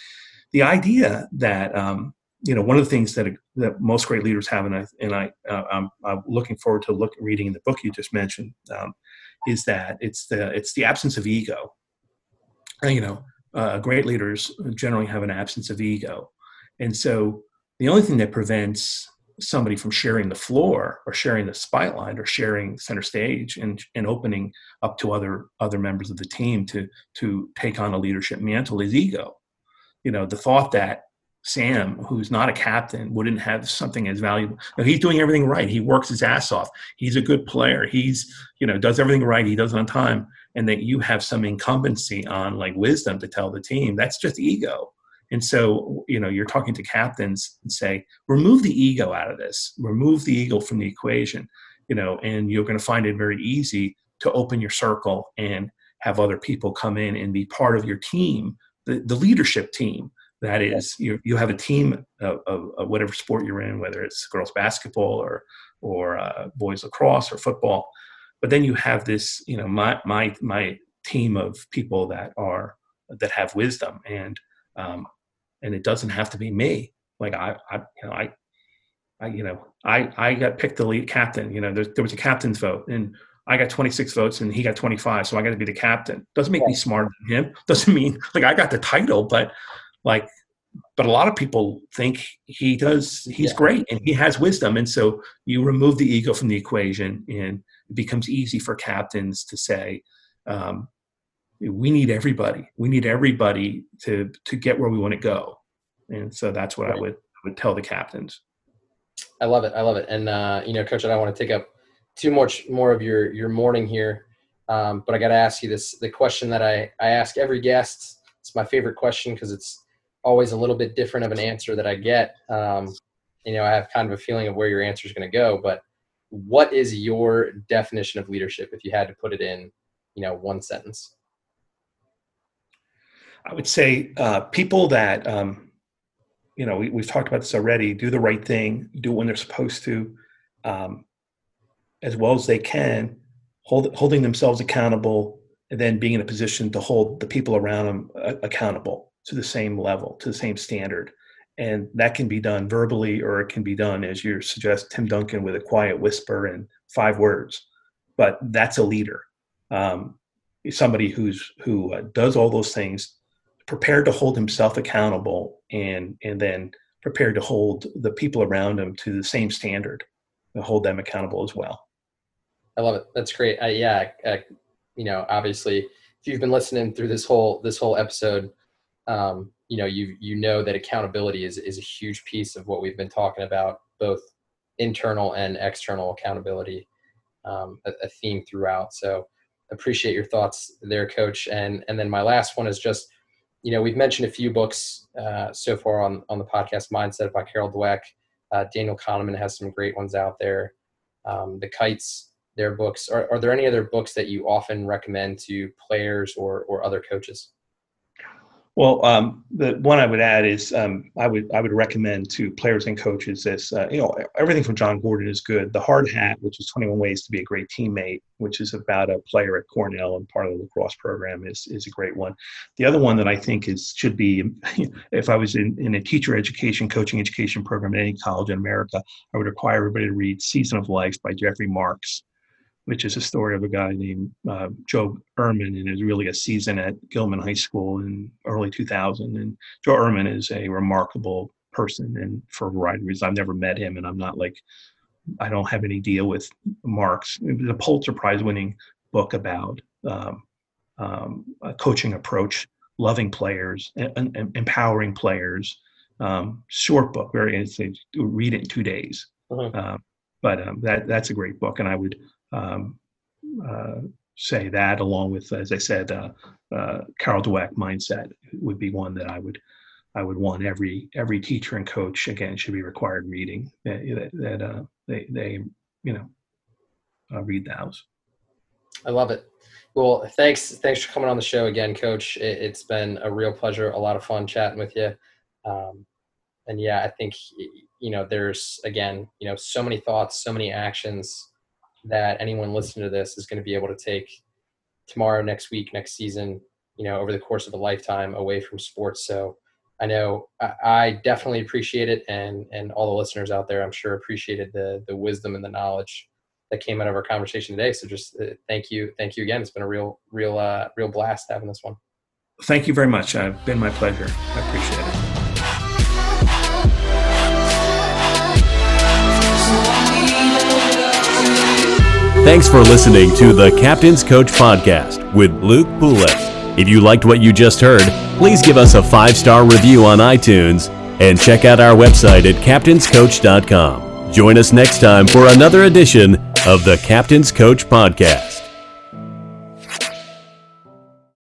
The idea that um, you know one of the things that that most great leaders have, and I and I uh, I'm, I'm, looking forward to look reading the book you just mentioned, um, is that it's the it's the absence of ego. And, you know, uh, great leaders generally have an absence of ego, and so the only thing that prevents somebody from sharing the floor or sharing the spotlight or sharing center stage and, and opening up to other other members of the team to to take on a leadership mantle is ego you know the thought that sam who's not a captain wouldn't have something as valuable. Now, he's doing everything right. He works his ass off. He's a good player. He's you know does everything right. He does it on time. And that you have some incumbency on like wisdom to tell the team. That's just ego. And so, you know, you're talking to captains and say, remove the ego out of this, remove the ego from the equation, you know, and you're going to find it very easy to open your circle and have other people come in and be part of your team, the, the leadership team. That is, you, you have a team of, of, of whatever sport you're in, whether it's girls basketball or, or uh, boys lacrosse or football. But then you have this, you know, my, my, my team of people that are that have wisdom and um, and it doesn't have to be me like i i you know i i you know i i got picked the lead captain you know there, there was a captain's vote and I got 26 votes and he got 25, so I got to be the captain. Doesn't make me smarter than him. *laughs* Doesn't mean like I got the title, but like, but a lot of people think he does. He's yeah. great and he has wisdom, and so you remove the ego from the equation, and it becomes easy for captains to say, um, "We need everybody. We need everybody to to get where we want to go." And so that's what right. I would I would tell the captains. I love it. I love it. And uh, you know, coach, I don't want to take up too much more of your your morning here, um, but I got to ask you this: the question that I I ask every guest. It's my favorite question because it's always a little bit different of an answer that I get. Um, you know, I have kind of a feeling of where your answer is going to go, but what is your definition of leadership if you had to put it in, you know, one sentence? I would say uh, people that, um, you know, we, have talked about this already, do the right thing, do it when they're supposed to, um, as well as they can, hold, holding themselves accountable, and then being in a position to hold the people around them uh, accountable to the same level, to the same standard. And that can be done verbally, or it can be done, as you suggest, Tim Duncan, with a quiet whisper and five words. But that's a leader, um, somebody who's who uh, does all those things, prepared to hold himself accountable, and and then prepared to hold the people around him to the same standard, and hold them accountable as well. I love it. That's great. Uh, yeah, uh, you know, obviously, if you've been listening through this whole this whole episode, um, you know, you you know that accountability is is a huge piece of what we've been talking about, both internal and external accountability, um, a, a theme throughout. So, appreciate your thoughts there, Coach. And and then my last one is just, you know, we've mentioned a few books uh, so far on on the podcast. Mindset by Carol Dweck. Uh, Daniel Kahneman has some great ones out there. Um, the Kights their books. Are, are there any other books that you often recommend to players or, or other coaches? Well, um, the one I would add is um, I would I would recommend to players and coaches this. Uh, you know, everything from Jon Gordon is good. The Hard Hat, which is 21 Ways to Be a Great Teammate, which is about a player at Cornell and part of the lacrosse program, is is a great one. The other one that I think is should be, *laughs* if I was in, in a teacher education, coaching education program at any college in America, I would require everybody to read Season of Life by Jeffrey Marx which is a story of a guy named uh, Joe Ehrmann, and is really a season at Gilman High School in early 2000. And Joe Ehrmann is a remarkable person, and for a variety of reasons, I've never met him, and I'm not like I don't have any deal with Marx. It was a Pulitzer Prize winning book about um, um, a coaching approach, loving players, and, and empowering players. Um, short book, very. It's, read it in two days. Uh-huh. Uh, but um, that that's a great book, and I would um, uh, say that along with, as I said, uh, uh, Carol Dweck mindset would be one that I would I would want every every teacher and coach again should be required reading that, that uh, they they you know uh, read those. I love it. Well, thanks thanks for coming on the show again, Coach. It, has been a real pleasure, a lot of fun chatting with you. Um, and yeah, I think you know there's again you know so many thoughts, so many actions that anyone listening to this is going to be able to take tomorrow, next week, next season, you know, over the course of a lifetime away from sports. So I know I, definitely appreciate it, and and all the listeners out there, I'm sure appreciated the the wisdom and the knowledge that came out of our conversation today. So just uh, thank you, thank you again. It's been a real, real, uh, real blast having this one. Thank you very much. It's been my pleasure. I appreciate it. Thanks for listening to the Captain's Coach Podcast with Luke Poulos. If you liked what you just heard, please give us a five star review on iTunes and check out our website at captainscoach.com. Join us next time for another edition of the Captain's Coach Podcast.